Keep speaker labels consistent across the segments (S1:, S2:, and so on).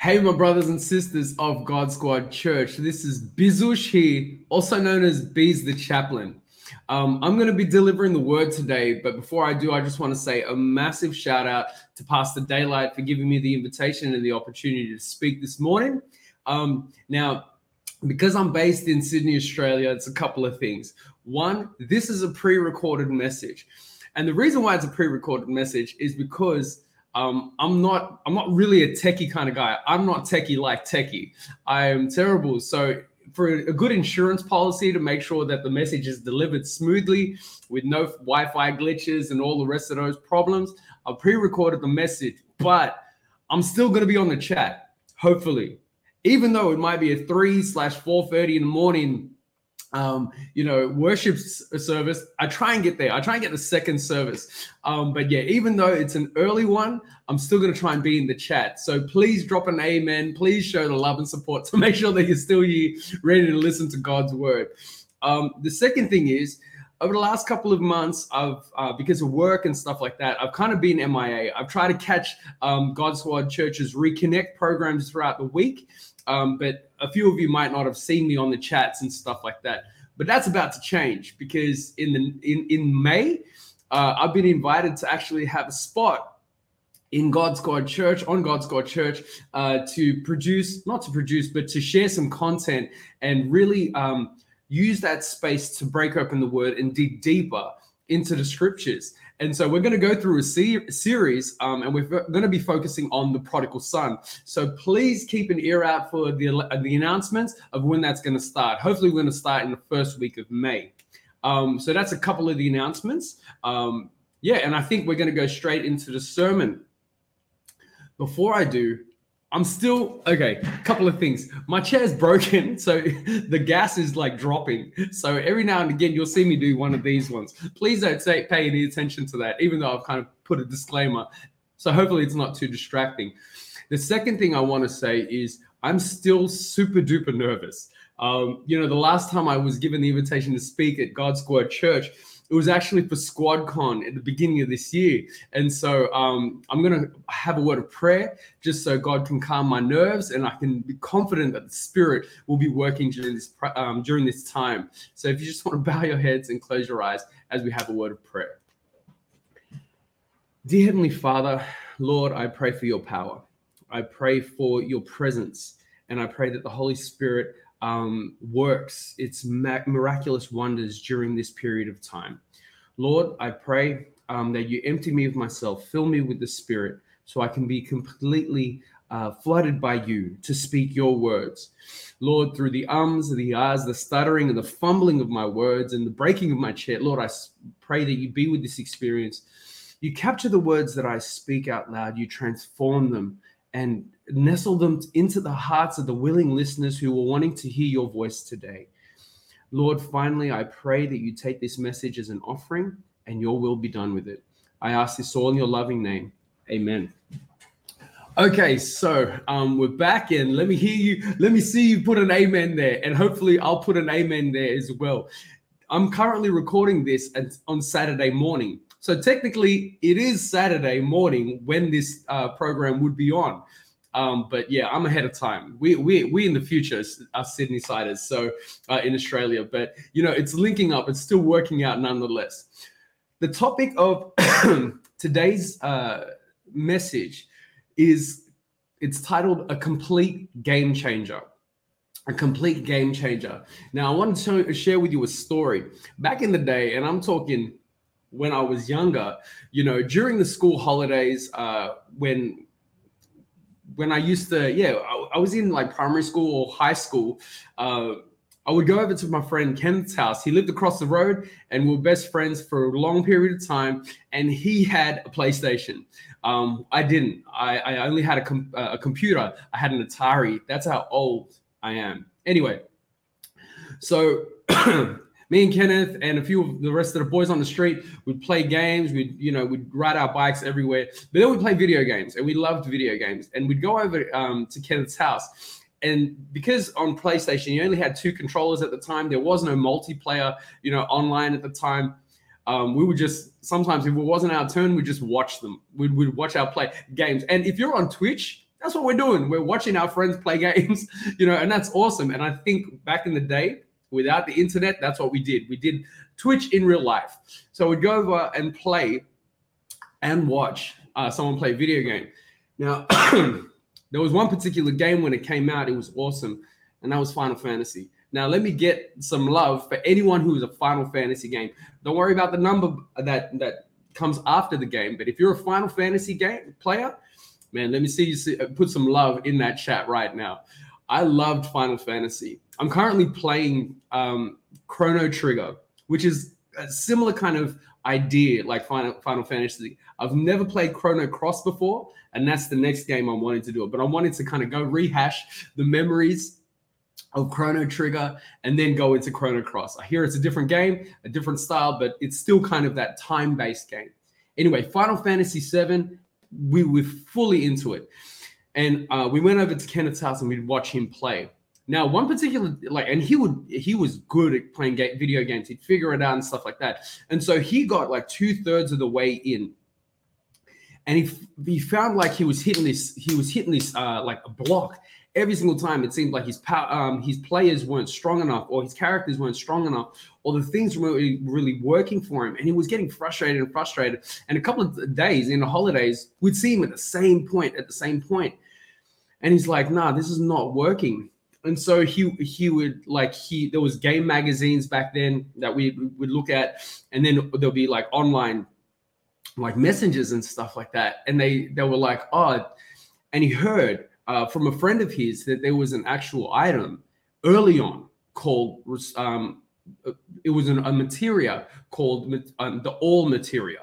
S1: Hey, my brothers and sisters of God Squad Church. This is Bizush here, also known as Bees the Chaplain. Um, I'm going to be delivering the word today, but before I do, I just want to say a massive shout out to Pastor Daylight for giving me the invitation and the opportunity to speak this morning. Um, now, because I'm based in Sydney, Australia, it's a couple of things. One, this is a pre recorded message. And the reason why it's a pre recorded message is because um, I'm not I'm not really a techie kind of guy. I'm not techie like techie. I am terrible. So for a good insurance policy to make sure that the message is delivered smoothly with no Wi-Fi glitches and all the rest of those problems, I pre-recorded the message, but I'm still going to be on the chat, hopefully, even though it might be a three slash four thirty in the morning um, you know, worship service. I try and get there. I try and get the second service. Um, but yeah, even though it's an early one, I'm still going to try and be in the chat. So please drop an amen. Please show the love and support to make sure that you're still here, ready to listen to God's word. Um, the second thing is, over the last couple of months, I've uh, because of work and stuff like that, I've kind of been MIA. I've tried to catch um, God Squad Church's reconnect programs throughout the week, um, but a few of you might not have seen me on the chats and stuff like that. But that's about to change because in the in in May, uh, I've been invited to actually have a spot in God Squad Church, on God Squad Church, uh, to produce, not to produce, but to share some content and really um, use that space to break open the word and dig deeper into the scriptures. And so we're going to go through a series um, and we're going to be focusing on the prodigal son. So please keep an ear out for the, the announcements of when that's going to start. Hopefully, we're going to start in the first week of May. Um, so that's a couple of the announcements. Um, yeah, and I think we're going to go straight into the sermon. Before I do, I'm still okay. A couple of things. My chair's broken, so the gas is like dropping. So every now and again, you'll see me do one of these ones. Please don't say, pay any attention to that, even though I've kind of put a disclaimer. So hopefully, it's not too distracting. The second thing I want to say is I'm still super duper nervous. Um, you know, the last time I was given the invitation to speak at God Squad Church, it was actually for SquadCon at the beginning of this year. And so um, I'm going to have a word of prayer just so God can calm my nerves and I can be confident that the Spirit will be working during this, um, during this time. So if you just want to bow your heads and close your eyes as we have a word of prayer. Dear Heavenly Father, Lord, I pray for your power. I pray for your presence. And I pray that the Holy Spirit um, works its miraculous wonders during this period of time. Lord, I pray um, that you empty me of myself, fill me with the Spirit, so I can be completely uh, flooded by you to speak your words. Lord, through the ums, the ahs, the stuttering, and the fumbling of my words, and the breaking of my chair, Lord, I pray that you be with this experience. You capture the words that I speak out loud, you transform them and nestle them into the hearts of the willing listeners who are wanting to hear your voice today. Lord, finally, I pray that you take this message as an offering and your will be done with it. I ask this all in your loving name. Amen. Okay, so um, we're back and let me hear you. Let me see you put an amen there, and hopefully, I'll put an amen there as well. I'm currently recording this on Saturday morning. So technically, it is Saturday morning when this uh, program would be on. Um, but yeah, I'm ahead of time. We we we in the future are Sydney siders, so uh, in Australia. But you know, it's linking up. It's still working out nonetheless. The topic of today's uh, message is it's titled "A Complete Game Changer." A complete game changer. Now, I want to share with you a story. Back in the day, and I'm talking when I was younger, you know, during the school holidays, uh, when when I used to, yeah, I, I, was in like primary school or high school. Uh, I would go over to my friend Kenneth's house. He lived across the road, and we were best friends for a long period of time. And he had a PlayStation. Um, I didn't. I, I only had a, com- uh, a computer. I had an Atari. That's how old I am. Anyway, so me and Kenneth and a few of the rest of the boys on the street would play games. We'd, you know, we'd ride our bikes everywhere. But then we'd play video games and we loved video games. And we'd go over um, to Kenneth's house. And because on PlayStation, you only had two controllers at the time, there was no multiplayer, you know, online at the time. Um, we would just sometimes if it wasn't our turn, we just watch them. We'd, we'd watch our play games. And if you're on Twitch, That's what we're doing. We're watching our friends play games, you know, and that's awesome. And I think back in the day, without the internet, that's what we did. We did Twitch in real life. So we'd go over and play and watch uh, someone play a video game. Now, there was one particular game when it came out, it was awesome, and that was Final Fantasy. Now, let me get some love for anyone who is a Final Fantasy game. Don't worry about the number that that comes after the game, but if you're a Final Fantasy game player, man, let me see you see, put some love in that chat right now. I loved Final Fantasy. I'm currently playing um, Chrono Trigger, which is a similar kind of idea like Final, Final Fantasy. I've never played Chrono Cross before, and that's the next game I'm wanting to do it. But I'm wanting to kind of go rehash the memories of Chrono Trigger and then go into Chrono Cross. I hear it's a different game, a different style, but it's still kind of that time-based game. Anyway, Final Fantasy VII, we were fully into it. And uh, we went over to Kenneth's house and we'd watch him play. Now, one particular like, and he would he was good at playing video games. He'd figure it out and stuff like that. And so he got like two thirds of the way in, and he he found like he was hitting this he was hitting this uh, like a block, every single time it seemed like his um, his players weren't strong enough, or his characters weren't strong enough, or the things weren't really, really working for him, and he was getting frustrated and frustrated. And a couple of days in the holidays, we'd see him at the same point, at the same point, and he's like, "Nah, this is not working." And so he he would like he there was game magazines back then that we would look at, and then there'll be like online like messengers and stuff like that, and they they were like, "Oh," and he heard uh, from a friend of his that there was an actual item early on called um, uh, it was an, a materia called um, the all materia.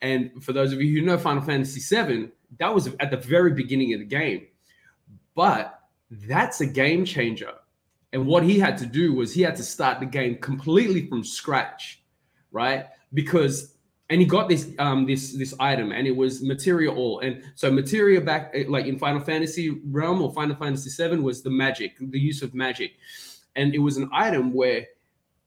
S1: And for those of you who know final fantasy 7 that was at the very beginning of the game. But that's a game changer. And what he had to do was he had to start the game completely from scratch right? Because and he got this um this this item and it was materia all and so materia back eh, like in final fantasy realm or final fantasy 7 was the magic the use of magic. And it was an item where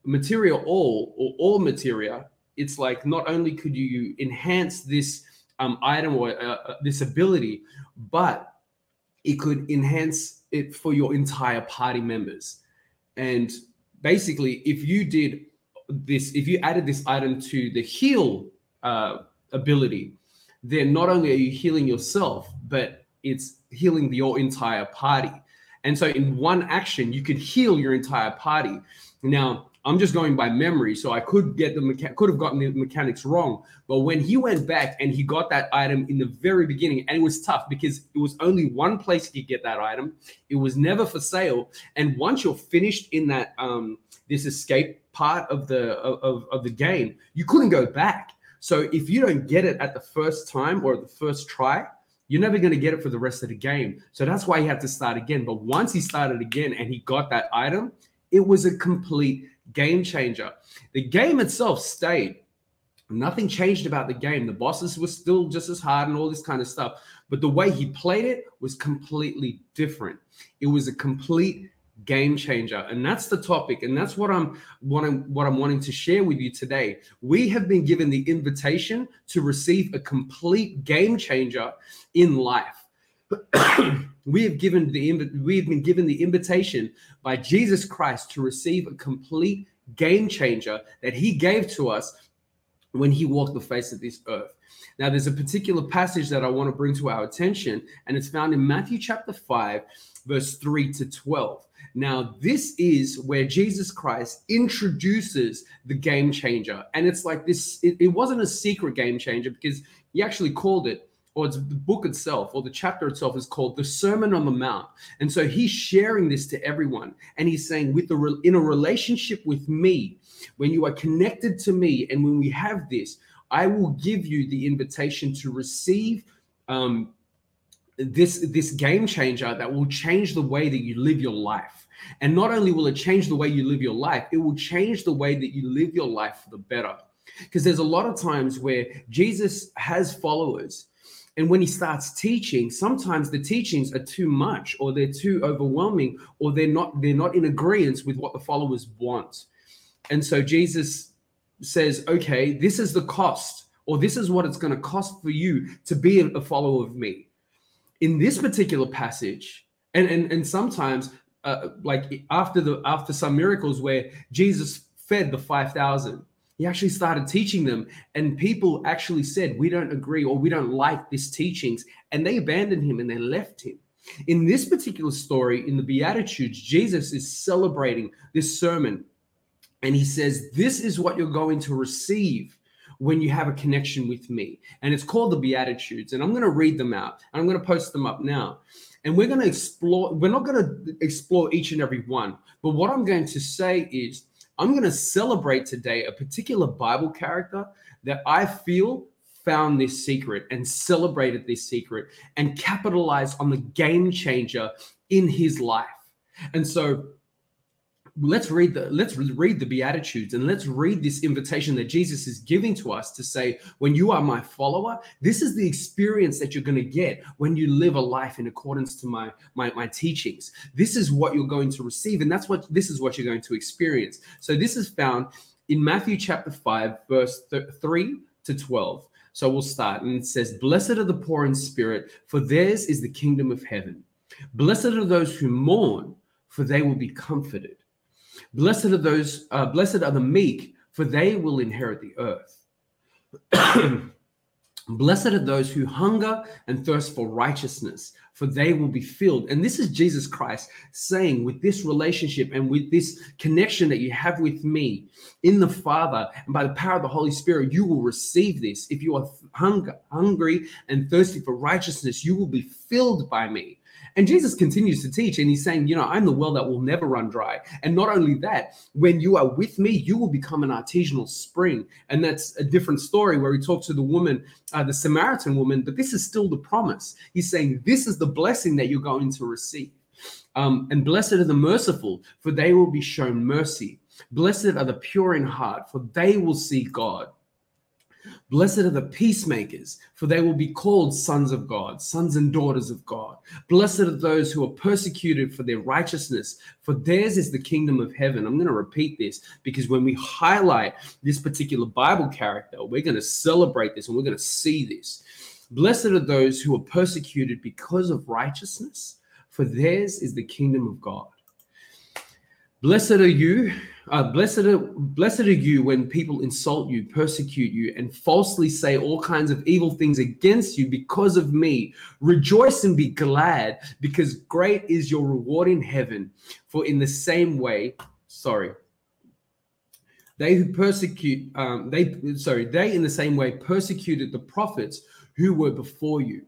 S1: materia all or all materia it's like not only could you enhance this um, item or uh, uh this ability but it could enhance it for your entire party members. And basically if you did this if you added this item to the heal uh, ability, then not only are you healing yourself, but it's healing your entire party. And so in one action, you could heal your entire party. Now, I'm just going by memory, so I could get the mecha- could have gotten the mechanics wrong. But when he went back and he got that item in the very beginning, and it was tough because it was only one place you could get that item. It was never for sale. And once you're finished in that um this escape part of the of, of the game, you couldn't go back. So if you don't get it at the first time or the first try, you're never going to get it for the rest of the game. So that's why he had to start again. But once he started again and he got that item, it was a complete game changer. The game itself stayed. Nothing changed about the game. The bosses were still just as hard and all this kind of stuff. But the way he played it was completely different. It was a complete game changer. And that's the topic. And that's what i'm what i'm what i'm wanting to share with you today. We have been given the invitation to receive a complete game changer in life. We have given the we have been given the invitation by jesus christ to receive a complete game changer that he gave to us when he walked the face of this earth now there's a particular passage that i want to bring to our attention and it's found in matthew chapter 5 verse 3 to 12 now, this is where Jesus Christ introduces the game changer. And it's like this, it, it wasn't a secret game changer because he actually called it or it's the book itself or the chapter itself is called the sermon on the mount and so he's sharing this to everyone and he's saying with the in a relationship with me when you are connected to me and when we have this i will give you the invitation to receive um, this this game changer that will change the way that you live your life and not only will it change the way you live your life, it will change the way that you live your life for the better. Because there's a lot of times where Jesus has followers. And when he starts teaching, sometimes the teachings are too much or they're too overwhelming or they're not they're not in agreement with what the followers want. And so Jesus says, "Okay, this is the cost or this is what it's going to cost for you to be a follower of me." in this particular passage, and and, and sometimes uh, like after the after some miracles where Jesus fed the 5,000, he actually started teaching them. And people actually said we don't agree or we don't like this teachings and they abandoned him and they left him. In this particular story in the beatitudes jesus is celebrating this sermon and he says this is what you're going to receive when you have a connection with me. And it's called the beatitudes and i'm going to read them out and i'm going to post them up now. And we're going to explore we're not going to explore each and every one but what i'm going to say is I'm going to celebrate today a particular Bible character that I feel found this secret and celebrated this secret and capitalized on the game changer in his life. And so let's read the let's read the beatitudes and let's read this invitation that jesus is giving to us to say when you are my follower this is the experience that you're going to get when you live a life in accordance to my, my my teachings. This is what you're going to receive and that's what this is what you're going to experience. So this is found in matthew chapter 5 verse th- 3 to 12 so we'll start and it says blessed are the poor in spirit for theirs is the kingdom of heaven. Blessed are those who mourn for they will be comforted Blessed are those, uh, blessed are the meek, for they will inherit the earth. Blessed are those who hunger and thirst for righteousness, for they will be filled. And this is Jesus Christ saying, with this relationship and with this connection that you have with me in the Father, and by the power of the Holy Spirit, you will receive this. If you are hunger, hungry and thirsty for righteousness, you will be filled by me. And Jesus continues to teach, and he's saying, You know, I'm the well that will never run dry. And not only that, when you are with me, you will become an artesianal spring. And that's a different story where he talks to the woman, uh, the Samaritan woman, but this is still the promise. He's saying, This is the blessing that you're going to receive. Um, and blessed are the merciful, for they will be shown mercy. Blessed are the pure in heart, for they will see God. Blessed are the peacemakers, for they will be called sons of God, sons and daughters of God. Blessed are those who are persecuted for their righteousness, for theirs is the kingdom of heaven. I'm going to repeat this because when we highlight this particular Bible character, we're going to celebrate this and we're going to see this. Blessed are those who are persecuted because of righteousness, for theirs is the kingdom of God. Blessed are you uh, blessed, are, blessed are you when people insult you, persecute you, and falsely say all kinds of evil things against you because of me. Rejoice and be glad, because great is your reward in heaven. For in the same way, sorry, they who persecute, um, they sorry, they in the same way persecuted the prophets who were before you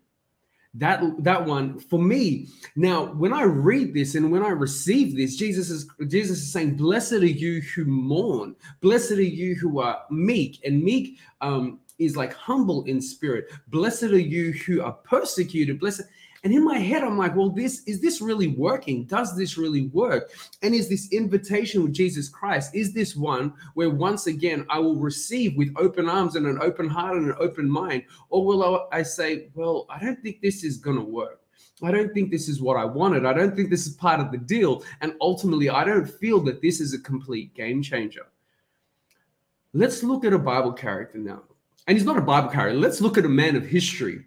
S1: that that one for me. Now when i read this and when i receive this jesus is jesus is saying blessed are you who mourn. Blessed are you who are meek. And meek um is like humble in spirit. Blessed are you who are persecuted. Blessed and in my head, I'm like, well, this is this really working? Does this really work? And is this invitation with Jesus Christ? Is this one where once again I will receive with open arms and an open heart and an open mind? Or will I say, well, I don't think this is going to work? I don't think this is what I wanted. I don't think this is part of the deal. And ultimately, I don't feel that this is a complete game changer. Let's look at a Bible character now. And he's not a Bible character. Let's look at a man of history.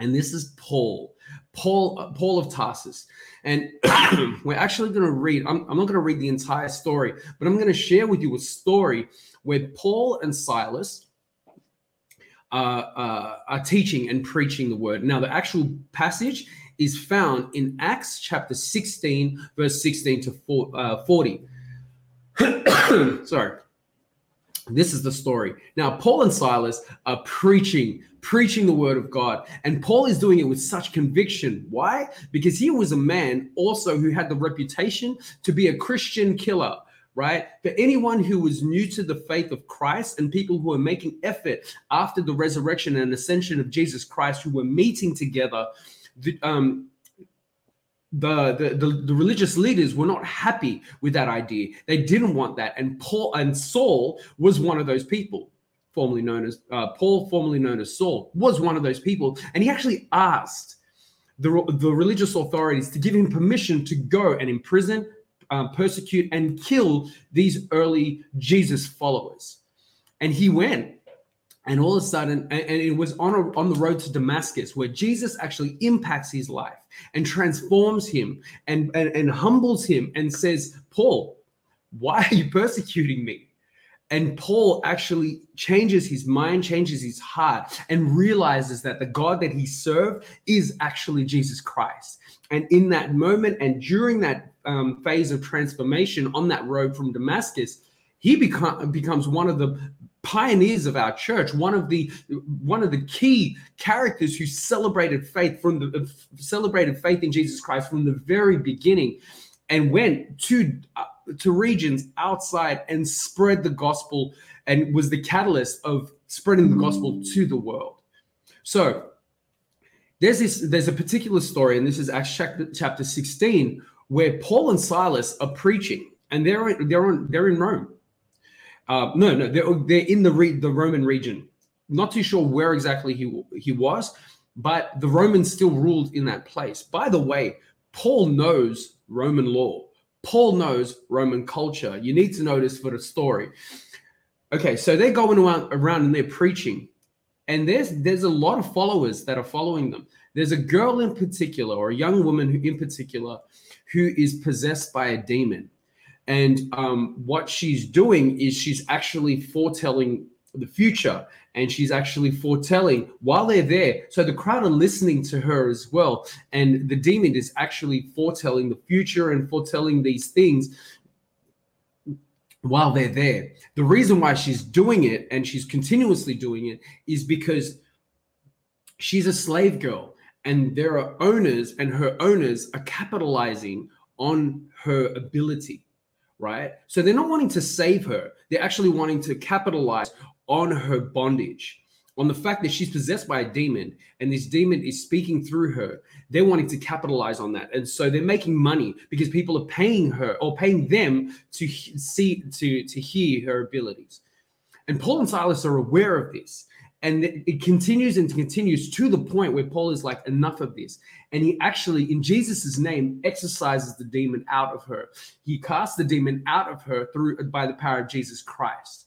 S1: And this is Paul. Paul, uh, Paul of Tarsus. And we're actually going to read, I'm, I'm not going to read the entire story, but I'm going to share with you a story where Paul and Silas uh, uh, are teaching and preaching the word. Now, the actual passage is found in Acts chapter 16, verse 16 to uh, 40. Sorry. This is the story. Now, Paul and Silas are preaching, preaching the word of God. And Paul is doing it with such conviction. Why? Because he was a man also who had the reputation to be a Christian killer right? For anyone who was new to the faith of Christ and people who are making effort after the resurrection and ascension of Jesus Christ, who were meeting together, the, um, the, the, the, the, religious leaders were not happy with that idea. They didn't want that. And Paul and Saul was one of those people, formerly known as uh, Paul, formerly known as Saul, was one of those people. And he actually asked the, the religious authorities to give him permission to go and imprison, um, persecute, and kill these early Jesus followers. And he went and all of a sudden and, it was on a, on the road to damascus where jesus actually impacts his life and transforms him and, and and humbles him and says paul why are you persecuting me? And paul actually changes his mind changes his heart and realizes that the god that he served is actually jesus christ. And in that moment and during that um, phase of transformation on that road from damascus he become, becomes one of the pioneers of our church one of the one of the key characters who celebrated faith from the celebrated faith in jesus christ from the very beginning and went to uh, to regions outside and spread the gospel and was the catalyst of spreading the gospel to the world. So there's this there's a particular story and this is acts chapter 16 where paul and silas are preaching and they're they're on they're in rome uh, no, no, they're, they're in the re- the Roman region. Not too sure where exactly he he was, but the Romans still ruled in that place. By the way, Paul knows Roman law. Paul knows Roman culture. You need to know this for the story. Okay, so they're going around, around and they're preaching, and there's there's a lot of followers that are following them. There's a girl in particular, or a young woman in particular, who is possessed by a demon. And um, what she's doing is she's actually foretelling the future and she's actually foretelling while they're there. So the crowd are listening to her as well. And the demon is actually foretelling the future and foretelling these things while they're there. The reason why she's doing it and she's continuously doing it is because she's a slave girl and there are owners and her owners are capitalizing on her ability right? So they're not wanting to save her. They're actually wanting to capitalize on her bondage, on the fact that she's possessed by a demon and this demon is speaking through her. They're wanting to capitalize on that. And so they're making money because people are paying her or paying them to see to to hear her abilities. And Paul and Silas are aware of this and it continues and continues to the point where Paul is like, enough of this. And he actually, in Jesus' name, exorcises the demon out of her. He casts the demon out of her through by the power of Jesus Christ.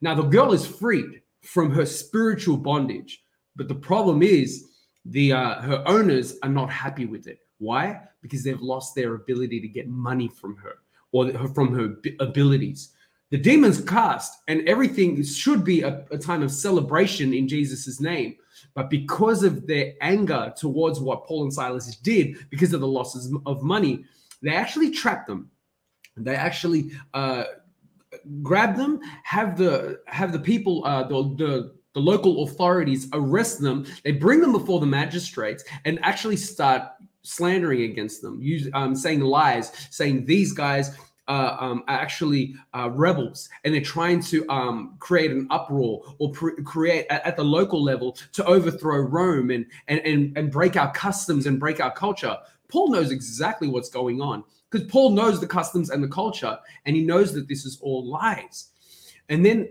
S1: Now, the girl is freed from her spiritual bondage, but the problem is the uh, her owners are not happy with it. Why? Because they've lost their ability to get money from her or from her abilities the demons cast and everything should be a, a, time of celebration in jesus' name. But because of their anger towards what paul and silas did because of the losses of money they actually trapped them. They actually uh, grab them have the have the people uh, the, the the local authorities arrest them. They bring them before the magistrates and actually start slandering against them use, um, saying lies saying these guys uh, um, actually uh, rebels and they're trying to um, create an uproar or pr- create at, at, the local level to overthrow Rome and, and, and, and break our customs and break our culture. Paul knows exactly what's going on because Paul knows the customs and the culture and he knows that this is all lies. And then,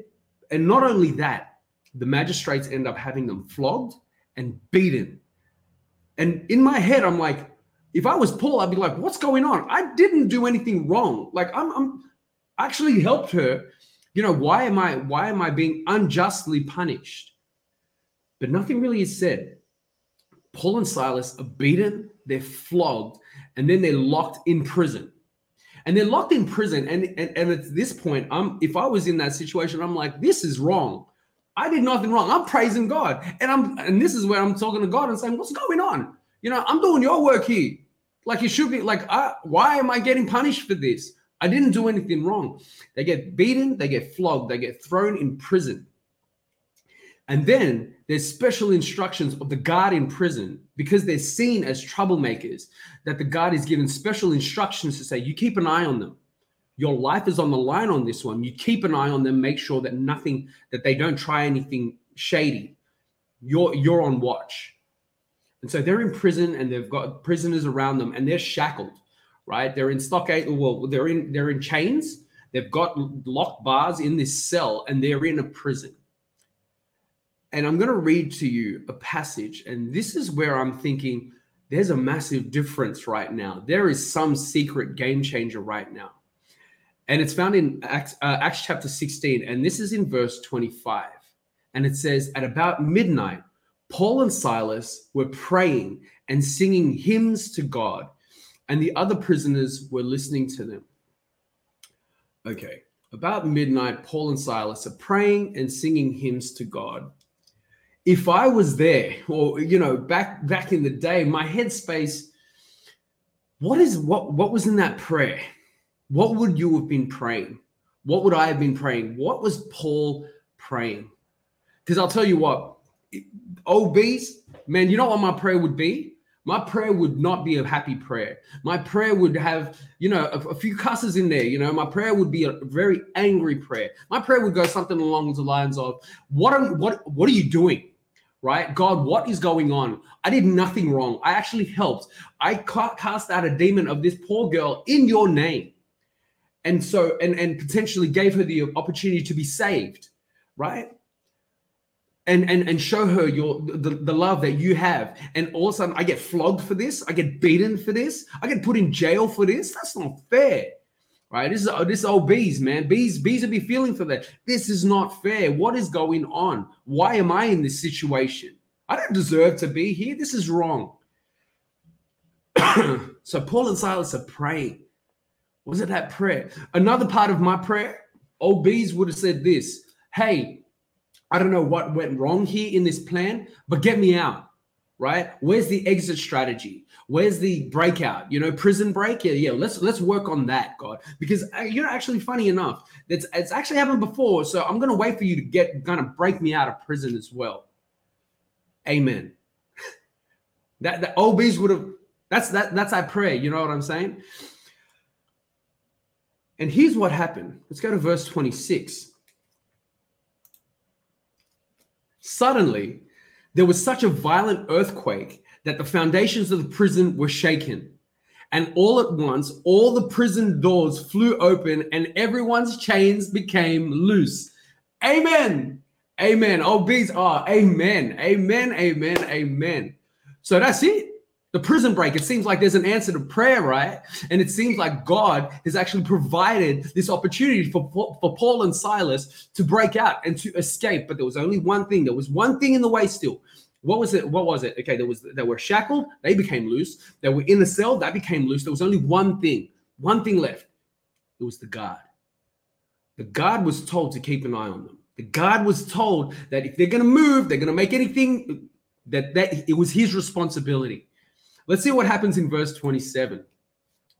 S1: and not only that, the magistrates end up having them flogged and beaten. And in my head, I'm like, if I was Paul, I'd be like, what's going on? I didn't do anything wrong. Like I'm, I'm actually helped her. You know, why am I why am I being unjustly punished? But nothing really is said. Paul and Silas are beaten, they're flogged, and then they're locked in prison. And they're locked in prison. And, and, and at this point, I'm if I was in that situation, I'm like, this is wrong. I did nothing wrong. I'm praising God. And I'm and this is where I'm talking to God and saying, What's going on? You know, I'm doing your work here. Like it should be like, I, why am I getting punished for this? I didn't do anything wrong. They get beaten, they get flogged, they get thrown in prison. And then there's special instructions of the guard in prison because they're seen as troublemakers, that the guard is given special instructions to say, you keep an eye on them. Your life is on the line on this one. You keep an eye on them, make sure that nothing, that they don't try anything shady. You're you're on watch. And so they're in prison and they've got prisoners around them and they're shackled, right? They're in stockade, well, they're in they're in chains, they've got locked bars in this cell, and they're in a prison. And I'm going to read to you a passage, and this is where I'm thinking there's a massive difference right now. There is some secret game changer right now. And it's found in Acts, uh, Acts chapter 16, and this is in verse 25. And it says, At about midnight, Paul and Silas were praying and singing hymns to God, and the other prisoners were listening to them. Okay, about midnight, Paul and Silas are praying and singing hymns to God. If I was there, or you know, back back in the day, my headspace, what is what what was in that prayer? What would you have been praying? What would I have been praying? What was Paul praying? Because I'll tell you what, OBs, man, you know what my prayer would be? My prayer would not be a happy prayer. My prayer would have, you know, a, a, few cusses in there. You know, my prayer would be a very angry prayer. My prayer would go something along the lines of, "What are what what are you doing? Right, God, what is going on? I did nothing wrong. I actually helped. I cast out a demon of this poor girl in your name, and so and and potentially gave her the opportunity to be saved. Right, and and and show her your the, the love that you have. And all of a sudden i get flogged for this. I get beaten for this. I get put in jail for this. That's not fair right? This is oh, this is old bees man. Bees bees will be feeling for that. This is not fair. What is going on? Why am i in this situation? I don't deserve to be here. This is wrong. So paul and silas are praying. Was it that prayer? Another part of my prayer old bees would have said this. Hey I don't know what went wrong here in this plan, but get me out, right? Where's the exit strategy? Where's the breakout? You know, prison break. Yeah, yeah. Let's let's work on that, God, because uh, you know, actually, funny enough, that's it's actually happened before. So I'm gonna wait for you to get of break me out of prison as well. Amen. that the OBs would have. That's that. That's I pray. You know what I'm saying? And here's what happened. Let's go to verse 26. Suddenly, there was such a violent earthquake that the foundations of the prison were shaken. And all at once, all the prison doors flew open and everyone's chains became loose. Amen. Amen. Oh, bees are. Amen. Amen. Amen. Amen. So that's it the prison break. It seems like there's an answer to prayer, right? And it seems like God has actually provided this opportunity for, for Paul and Silas to break out and to escape. But there was only one thing. There was one thing in the way still. What was it? What was it? Okay, there was they were shackled, they became loose. They were in the cell, that became loose. There was only one thing, one thing left. It was the guard. The guard was told to keep an eye on them. The guard was told that if they're going to move, they're going to make anything that that it was his responsibility. Let's see what happens in verse 27.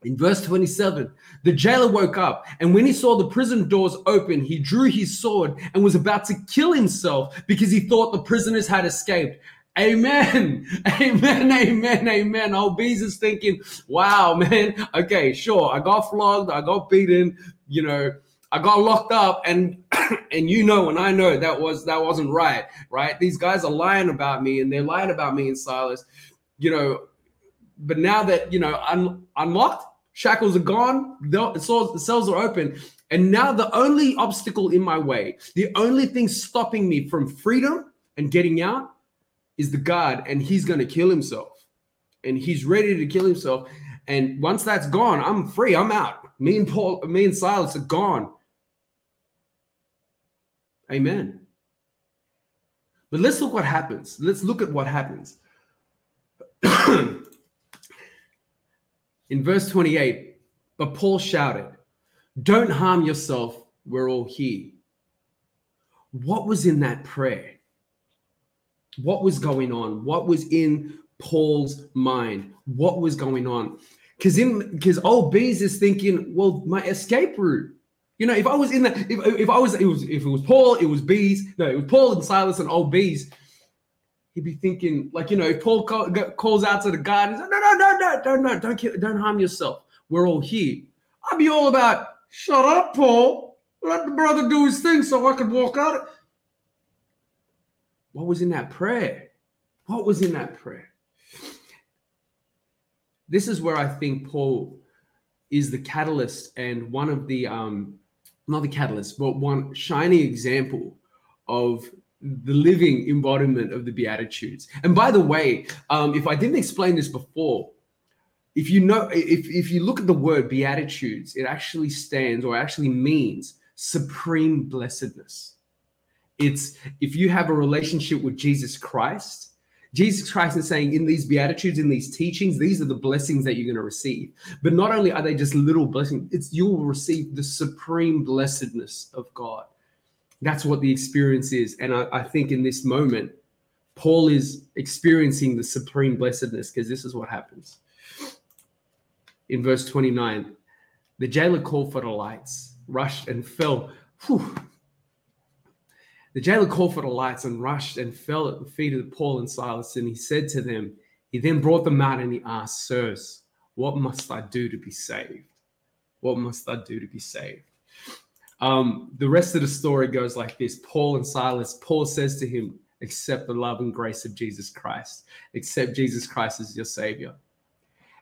S1: In verse 27, the jailer woke up, and when he saw the prison doors open, he drew his sword and was about to kill himself because he thought the prisoners had escaped. Amen. Amen. Amen. Amen. Old Bees is thinking, wow, man. Okay, sure. I got flogged. I got beaten. You know, I got locked up. And and you know, and I know that was that wasn't right. Right. These guys are lying about me and they're lying about me and Silas. You know, but now that you know un- unlocked, shackles are gone, the cells are open, and now the only obstacle in my way, the only thing stopping me from freedom and getting out, is the guard, and he's going to kill himself, and he's ready to kill himself. And once that's gone, I'm free. I'm out. Me and Paul, me and Silas are gone. Amen. But let's look what happens. Let's look at what happens. In verse 28, but Paul shouted, Don't harm yourself, we're all here. What was in that prayer? What was going on? What was in Paul's mind? What was going on? Because in because old Bees is thinking, well, my escape route. You know, if I was in that, if, if I was, it was if it was Paul, it was Bees. No, it was Paul and Silas and old Bees he'd be thinking, like, you know, if Paul call, calls out to the guy and says, no, no, no, no, don't, no, don't, kill, don't harm yourself. We're all here. I'd be all about, shut up, Paul. Let the brother do his thing so I could walk out. What was in that prayer? What was in that prayer? This is where I think Paul is the catalyst and one of the, um, not the catalyst, but one shining example of the living embodiment of the Beatitudes. And by the way, um, if I didn't explain this before, if you know, if, if you look at the word Beatitudes, it actually stands or actually means supreme blessedness. It's if you have a relationship with Jesus Christ, Jesus Christ is saying in these beatitudes, in these teachings, these are the blessings that you're going to receive. But not only are they just little blessings, it's you will receive the supreme blessedness of God. That's what the experience is. And I, I think in this moment, Paul is experiencing the supreme blessedness because this is what happens. In verse 29, the jailer called for the lights, rushed and fell. Whew. The jailer called for the lights and rushed and fell at the feet of Paul and Silas. And he said to them, He then brought them out and he asked, Sirs, what must I do to be saved? What must I do to be saved? Um, the rest of the story goes like this Paul and Silas, Paul says to him, Accept the love and grace of Jesus Christ, accept Jesus Christ as your Savior.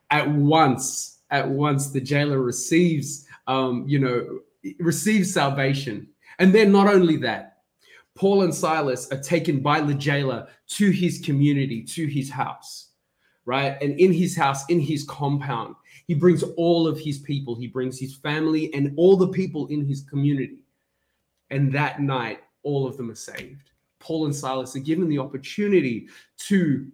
S1: At once, at once, the jailer receives, um, you know, receives salvation. And then not only that, Paul and Silas are taken by the jailer to his community, to his house, right? And in his house, in his compound, he brings all of his people, he brings his family and all the people in his community. And that night, all of them are saved. Paul and Silas are given the opportunity to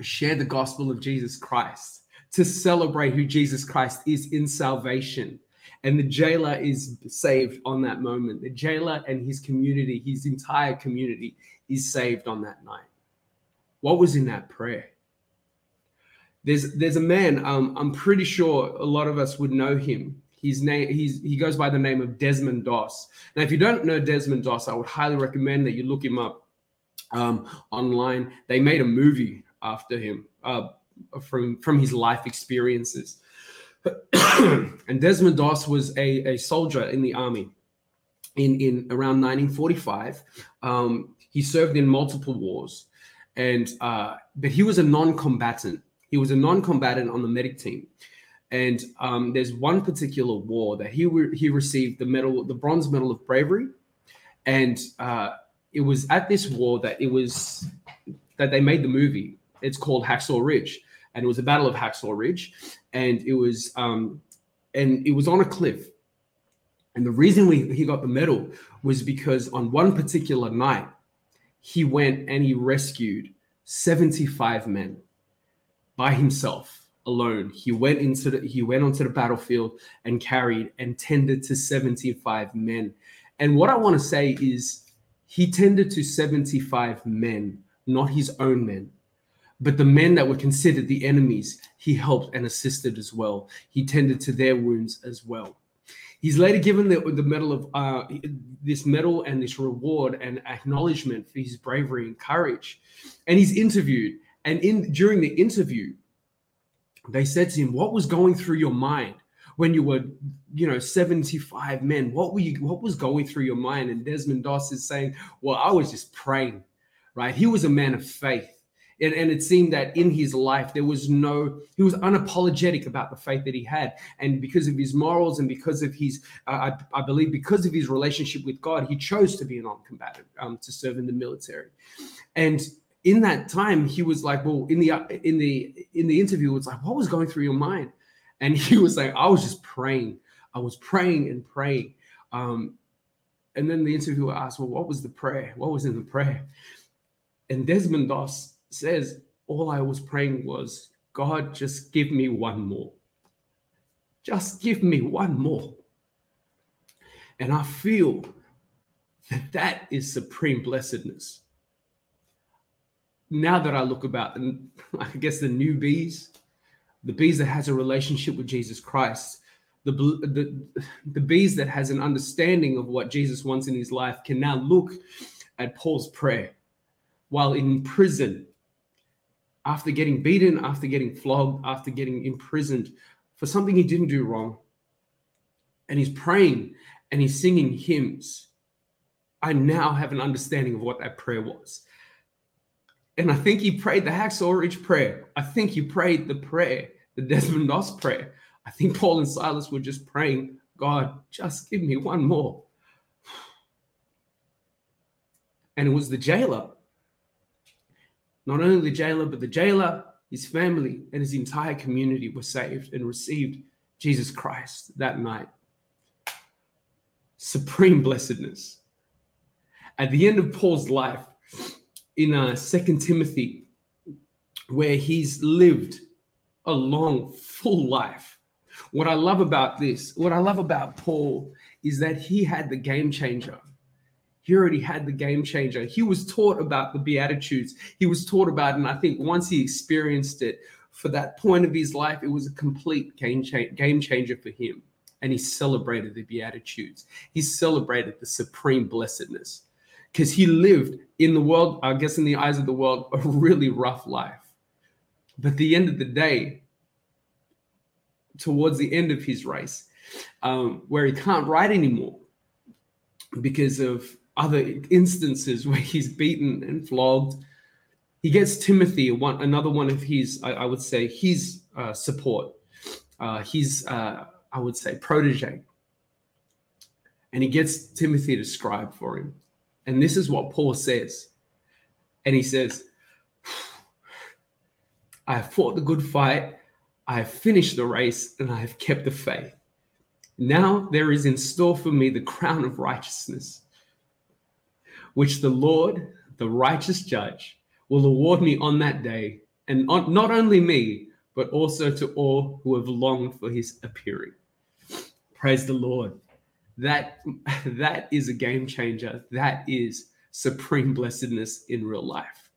S1: share the gospel of Jesus Christ, to celebrate who Jesus Christ is in salvation and the jailer is saved on that moment. The jailer and his community, his entire community, is saved on that night. What was in that prayer? There's there's a man. Um, I'm pretty sure a lot of us would know him. His name he's he goes by the name of Desmond Doss. Now, if you don't know Desmond Doss, I would highly recommend that you look him up um, online. They made a movie after him uh, from from his life experiences. and Desmond Doss was a, a soldier in the army in, in around 1945. Um, he served in multiple wars, and uh, but he was a non-combatant. He was a non-combatant on the medic team, and um, there's one particular war that he re- he received the medal, the bronze medal of bravery, and uh, it was at this war that it was that they made the movie. It's called Hacksaw Ridge, and it was a battle of Hacksaw Ridge, and it was um, and it was on a cliff. And the reason we, he got the medal was because on one particular night, he went and he rescued 75 men by himself alone. He went into the, he went onto the battlefield and carried and tended to 75 men. And what I want to say is he tended to 75 men, not his own men. But the men that were considered the enemies, he helped and assisted as well. He tended to their wounds as well. He's later given the, the medal of uh, this medal and this reward and acknowledgement for his bravery and courage. And he's interviewed. And in during the interview, they said to him, "What was going through your mind when you were, you know, 75 men? What were you? What was going through your mind?" And Desmond Doss is saying, "Well, I was just praying." Right? He was a man of faith and, and it seemed that in his life there was no he was unapologetic about the faith that he had and because of his morals and because of his uh, I, I, believe because of his relationship with god he chose to be a non-combatant um, to serve in the military and in that time he was like well in the in the in the interview it's like what was going through your mind and he was like i was just praying i was praying and praying um, and then the interviewer asked well what was the prayer what was in the prayer and desmond doss says, all I was praying was, God, just give me one more. Just give me one more. And I feel that that is supreme blessedness. Now that I look about, and I guess the new bees, the bees that has a relationship with Jesus Christ, the, the, the bees that has an understanding of what Jesus wants in his life can now look at Paul's prayer while in prison after getting beaten, after getting flogged, after getting imprisoned for something he didn't do wrong. And he's praying and he's singing hymns. I now have an understanding of what that prayer was. And I think he prayed the Hacksaw Ridge prayer. I think he prayed the prayer, the Desmond Doss prayer. I think Paul and Silas were just praying, God, just give me one more. And it was the jailer not only the jailer, but the jailer, his family, and his entire community were saved and received Jesus Christ that night. Supreme blessedness. At the end of Paul's life, in uh, Second Timothy, where he's lived a long, full life. What I love about this, what I love about Paul, is that he had the game changer. He already had the game changer. He was taught about the Beatitudes. He was taught about. And I think once he experienced it, for that point of his life, it was a complete game, cha- game changer for him. And he celebrated the Beatitudes. He celebrated the supreme blessedness because he lived in the world, I guess, in the eyes of the world, a really rough life. But at the end of the day, towards the end of his race, um, where he can't ride anymore because of other instances where he's beaten and flogged. He gets Timothy, one another one of his, I, I would say, his uh, support, uh, his, uh, I would say, protege, and he gets Timothy to scribe for him. And this is what Paul says, and he says, "I have fought the good fight, I have finished the race, and I have kept the faith." Now there is in store for me the crown of righteousness, which the Lord, the righteous judge, will award me on that day, and not only me, but also to all who have longed for his appearing. Praise the Lord. That, that is a game changer. That is supreme blessedness in real life.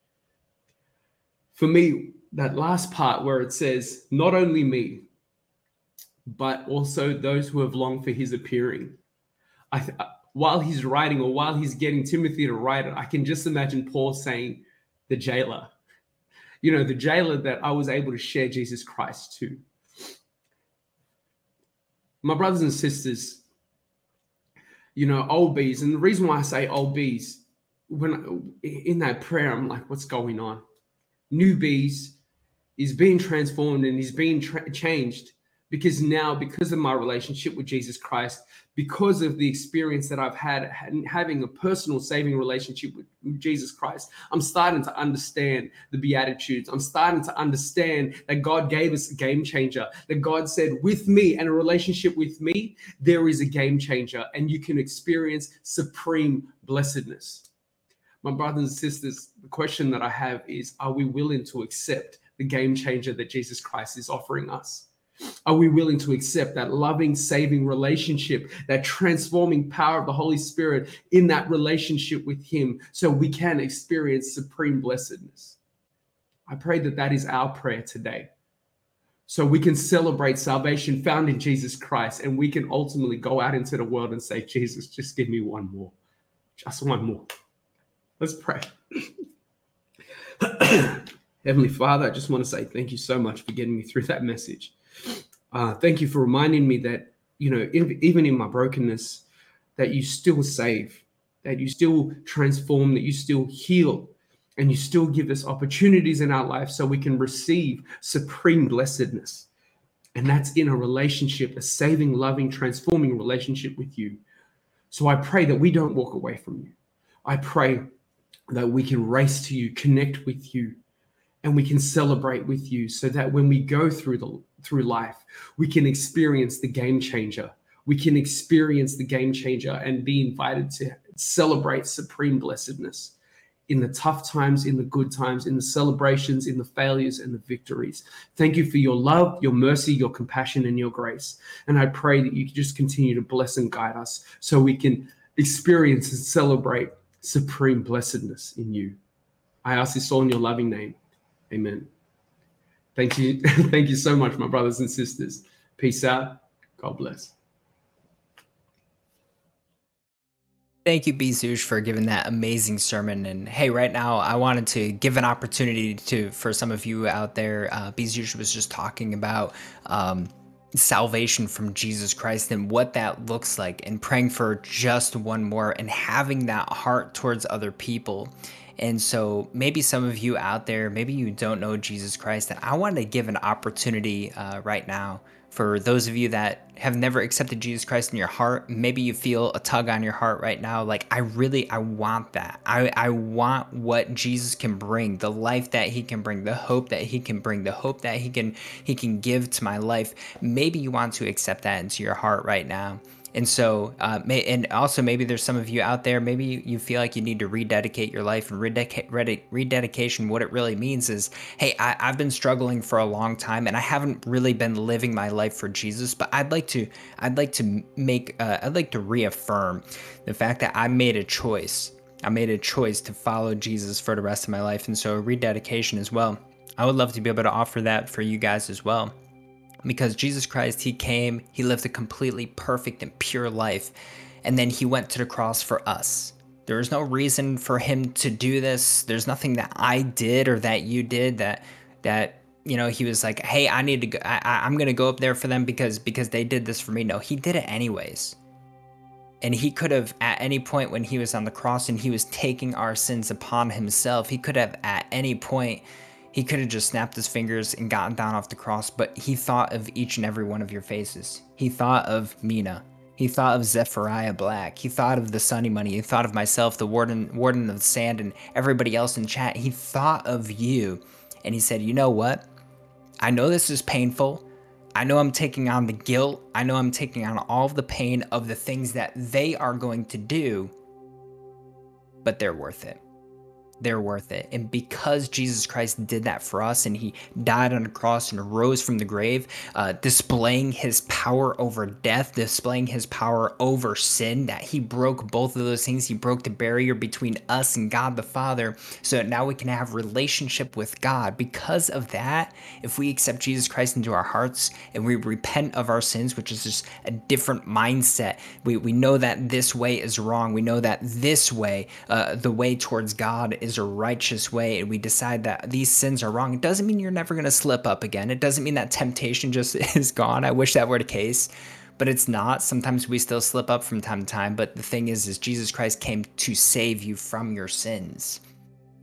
S1: For me, that last part where it says, not only me, but also those who have longed for his appearing. I th- uh, while he's writing or while he's getting Timothy to write it, I can just imagine Paul saying, the jailer, you know, the jailer that I was able to share Jesus Christ to. My brothers and sisters, you know, old bees, and the reason why I say old bees, when in that prayer, I'm like, what's going on? New bees is being transformed and he's being tra- changed because now because of my relationship with jesus christ because of the experience that i've had having a personal saving relationship with jesus christ i'm starting to understand the beatitudes. I'm starting to understand that god gave us a game changer that god said with me and a relationship with me there is a game changer and you can experience supreme blessedness. My brothers and sisters the question that i have is are we willing to accept the game changer that jesus christ is offering us are we willing to accept that loving, saving relationship, that transforming power of the Holy Spirit in that relationship with Him so we can experience supreme blessedness? I pray that that is our prayer today. So we can celebrate salvation found in Jesus Christ and we can ultimately go out into the world and say, Jesus, just give me one more, just one more. Let's pray. Heavenly Father, I just want to say thank you so much for getting me through that message. Uh, thank you for reminding me that, you know, even in my brokenness, that you still save, that you still transform, that you still heal, and you still give us opportunities in our life so we can receive supreme blessedness. And that's in a relationship, a saving, loving, transforming relationship with you. So I pray that we don't walk away from you. I pray that we can race to you, connect with you, and we can celebrate with you so that when we go through the through life we can experience the game changer we can experience the game changer and be invited to celebrate supreme blessedness in the tough times, in the good times, in the celebrations, in the failures and the victories. Thank you for your love, your mercy, your compassion, and your grace. And I pray that you just continue to bless and guide us so we can experience and celebrate supreme blessedness in you. I ask this all in your loving name. Amen. Thank you. Thank you so much, my brothers and sisters. Peace out. God bless.
S2: Thank you, Bezush, for giving that amazing sermon. And hey, right now, I wanted to give an opportunity to for some of you out there. Uh, Bezush was just talking about um, salvation from Jesus Christ and what that looks like, and praying for just one more, and having that heart towards other people. And so maybe some of you out there, maybe you don't know Jesus Christ, and I want to give an opportunity uh, right now for those of you that have never accepted Jesus Christ in your heart. Maybe you feel a tug on your heart right now. Like, I really, I want that. I, I want what Jesus can bring, the life that he can bring, the hope that he can bring, the hope that he can, he can give to my life. Maybe you want to accept that into your heart right now And so, uh, may, and also maybe there's some of you out there, maybe you feel like you need to rededicate your life and rededication. What it really means is, hey, I, I've been struggling for a long time and I haven't really been living my life for Jesus, but I'd like to, I'd like to make, uh, I'd like to reaffirm the fact that I made a choice. I made a choice to follow Jesus for the rest of my life. And so rededication as well. I would love to be able to offer that for you guys as well because Jesus Christ, He came, He lived a completely perfect and pure life, and then He went to the cross for us. There is no reason for Him to do this. There's nothing that I did or that you did that that you know he was like, hey, I need to go. I, I'm gonna go up there for them because because they did this for me. No, He did it anyways. And he could have, at any point when he was on the cross and he was taking our sins upon himself, he could have, at any point, he could have just snapped his fingers and gotten down off the cross, but he thought of each and every one of your faces. He thought of Mina. He thought of Zephyriah Black. He thought of the Sunny Money. He thought of myself, the warden, warden of sand, and everybody else in chat. He thought of you, and he said, "You know what? I know this is painful. I know I'm taking on the guilt. I know I'm taking on all the pain of the things that they are going to do, but they're worth it." They're worth it. And because Jesus Christ did that for us and he died on a cross and rose from the grave, uh, displaying his power over death, displaying his power over sin, that he broke both of those things. He broke the barrier between us and God the Father so now we can have relationship with God. Because of that, if we accept Jesus Christ into our hearts and we repent of our sins, which is just a different mindset, we, we know that this way is wrong. We know that this way, uh, the way towards God, is a righteous way and we decide that these sins are wrong, it doesn't mean you're never going to slip up again. It doesn't mean that temptation just is gone. I wish that were the case, but it's not. Sometimes we still slip up from time to time, but the thing is is Jesus Christ came to save you from your sins.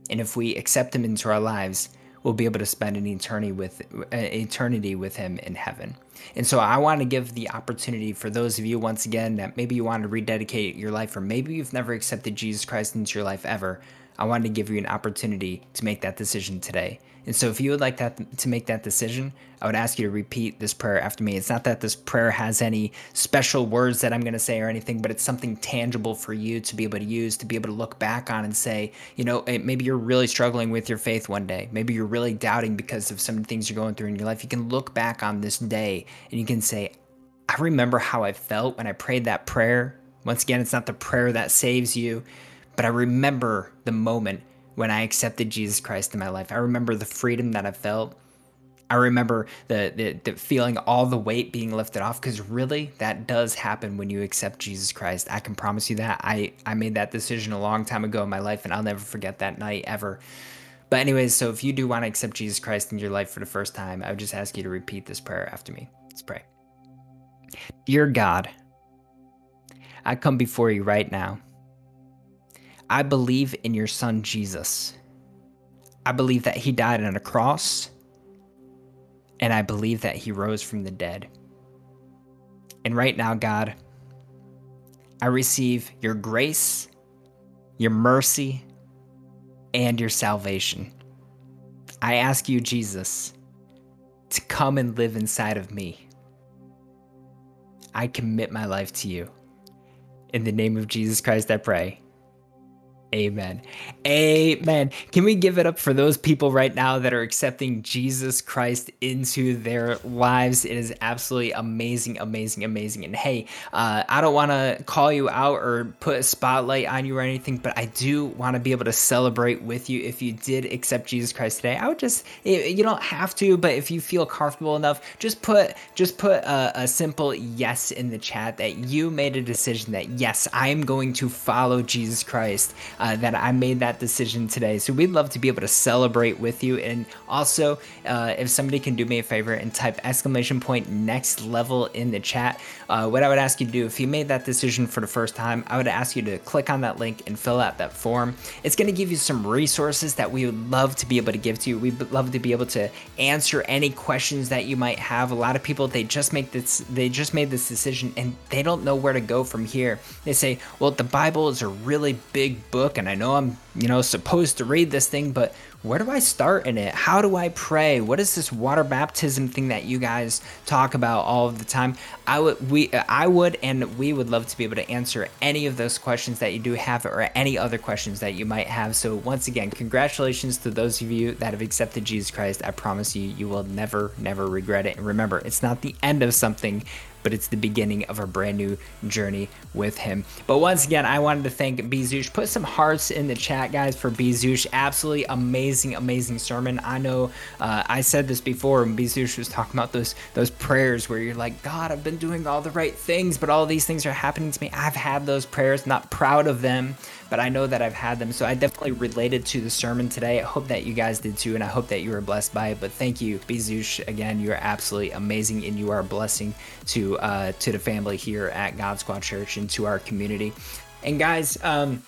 S2: And if we accept him into our lives, we'll be able to spend an eternity with uh, eternity with him in heaven. And so I want to give the opportunity for those of you once again that maybe you want to rededicate your life or maybe you've never accepted Jesus Christ into your life ever. I wanted to give you an opportunity to make that decision today. And so, if you would like that to make that decision, I would ask you to repeat this prayer after me. It's not that this prayer has any special words that I'm going to say or anything, but it's something tangible for you to be able to use, to be able to look back on and say, you know, eh, maybe you're really struggling with your faith one day. Maybe you're really doubting because of some things you're going through in your life. You can look back on this day and you can say, I remember how I felt when I prayed that prayer. Once again, it's not the prayer that saves you but I remember the moment when I accepted Jesus Christ in my life. I remember the freedom that I felt. I remember the, the, the feeling all the weight being lifted off because really that does happen when you accept Jesus Christ. I can promise you that. I, I made that decision a long time ago in my life and I'll never forget that night ever. But, anyways, so if you do want to accept Jesus Christ in your life for the first time, I would just ask you to repeat this prayer after me. Let's pray. Dear God, I come before you right now I believe in your son Jesus. I believe that he died on a cross, and I believe that he rose from the dead. And right now, God, I receive your grace, your mercy, and your salvation. I ask you, Jesus, to come and live inside of me. I commit my life to you. In the name of Jesus Christ, I pray. Amen. Amen. Can we give it up for those people right now that are accepting Jesus Christ into their lives? It is absolutely amazing, amazing, amazing. And hey, uh, I don't want to call you out or put a spotlight on you or anything, but I do want to be able to celebrate with you if you did accept Jesus Christ today. I would just, you don't have to, but if you feel comfortable enough, just put just put a, a simple yes in the chat that you made a decision that yes, I am going to follow Jesus Christ uh, that I made that decision today. So we'd love to be able to celebrate with you. And also, uh, if somebody can do me a favor and type exclamation point next level in the chat, uh, what I would ask you to do, if you made that decision for the first time, I would ask you to click on that link and fill out that form. It's going to give you some resources that we would love to be able to give to you. We'd love to be able to answer any questions that you might have. A lot of people they just make this they just made this decision and they don't know where to go from here. They say, "Well, the Bible is a really big book book and I know I'm, you know, supposed to read this thing, but where do I start in it? How do I pray? What is this water baptism thing that you guys talk about all of the time? I would we I would and we would love to be able to answer any of those questions that you do have or any other questions that you might have. So once again, congratulations to those of you that have accepted Jesus Christ. I promise you you will never never regret it. And remember, it's not the end of something but it's the beginning of a brand new journey with him. But once again, I wanted to thank Bezush. Put some hearts in the chat, guys, for Bezush. Absolutely amazing, amazing sermon. I know uh, I said this before Bezush was talking about those those prayers where you're like, God, I've been doing all the right things, but all these things are happening to me. I've had those prayers, not proud of them, but I know that I've had them. So I definitely related to the sermon today. I hope that you guys did too, and I hope that you were blessed by it. But thank you, Bezush. Again, you are absolutely amazing, and you are a blessing to uh, to the family here at God Squad Church and to our community. And guys, um,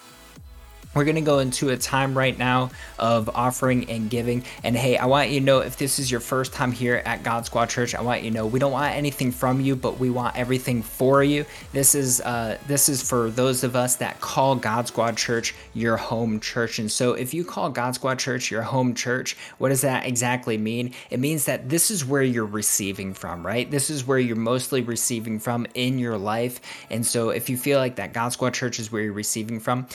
S2: we're going to go into a time right now of offering and giving. And hey, I want you to know if this is your first time here at God Squad Church, I want you to know we don't want anything from you, but we want everything for you. This is uh, this is for those of us that call God Squad Church your home church. And so if you call God Squad Church your home church, what does that exactly mean? It means that this is where you're receiving from, right? This is where you're mostly receiving from in your life. And so if you feel like that God Squad Church is where you're receiving from,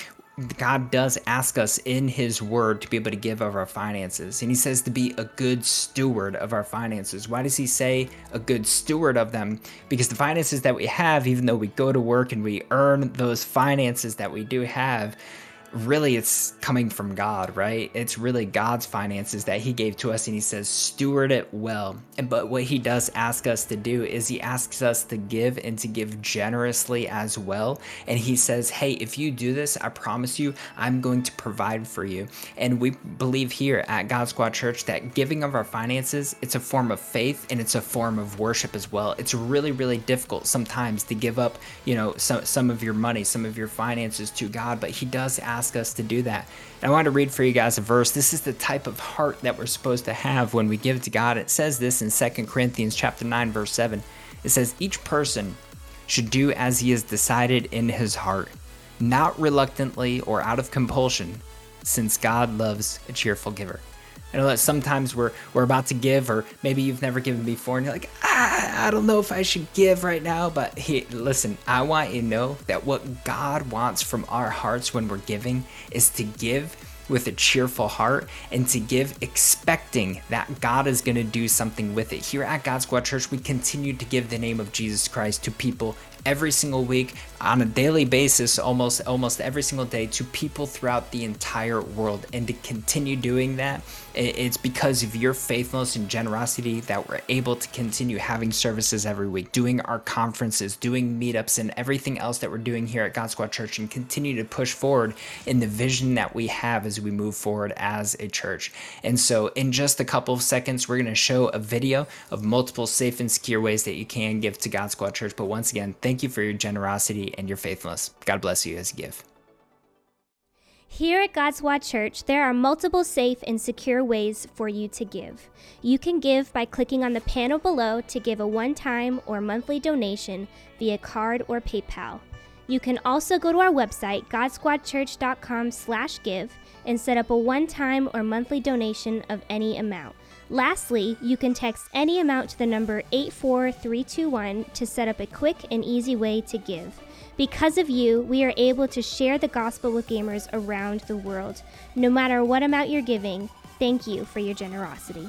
S2: God does ask us in His Word to be able to give of our finances. And He says to be a good steward of our finances. Why does He say a good steward of them? Because the finances that we have, even though we go to work and we earn those finances that we do have, really it's coming from God, right? It's really God's finances that he gave to us and he says steward it well. And but what he does ask us to do is he asks us to give and to give generously as well. And he says, "Hey, if you do this, I promise you I'm going to provide for you." And we believe here at God Squad Church that giving of our finances, it's a form of faith and it's a form of worship as well. It's really really difficult sometimes to give up, you know, some some of your money, some of your finances to God, but he does ask ask us to do that. And I want to read for you guys a verse. This is the type of heart that we're supposed to have when we give to God. It says this in 2 Corinthians chapter 9 verse 7. It says each person should do as he has decided in his heart, not reluctantly or out of compulsion, since God loves a cheerful giver. I know that sometimes we're we're about to give, or maybe you've never given before, and you're like, ah, I don't know if I should give right now. But listen, I want you to know that what God wants from our hearts when we're giving is to give with a cheerful heart and to give expecting that God is going to do something with it. Here at God Squad Church, we continue to give the name of Jesus Christ to people every single week on a daily basis almost almost every single day to people throughout the entire world. And to continue doing that it's because of your faithfulness and generosity that we're able to continue having services every week doing our conferences doing meetups and everything else that we're doing here at God Squad Church and continue to push forward in the vision that we have as we move forward as a church. And so in just a couple of seconds we're going to show a video of multiple safe and secure ways that you can give to God Squad Church. But once again thank you for your generosity and your faithfulness. God bless you as you give.
S3: Here at God Squad Church, there are multiple safe and secure ways for you to give. You can give by clicking on the panel below to give a one-time or monthly donation via card or PayPal. You can also go to our website, godsquadchurch.com/give, and set up a one-time or monthly donation of any amount. Lastly, you can text any amount to the number 84321 to set up a quick and easy way to give. Because of you, we are able to share the gospel with gamers around the world. No matter what amount you're giving, thank you for your generosity.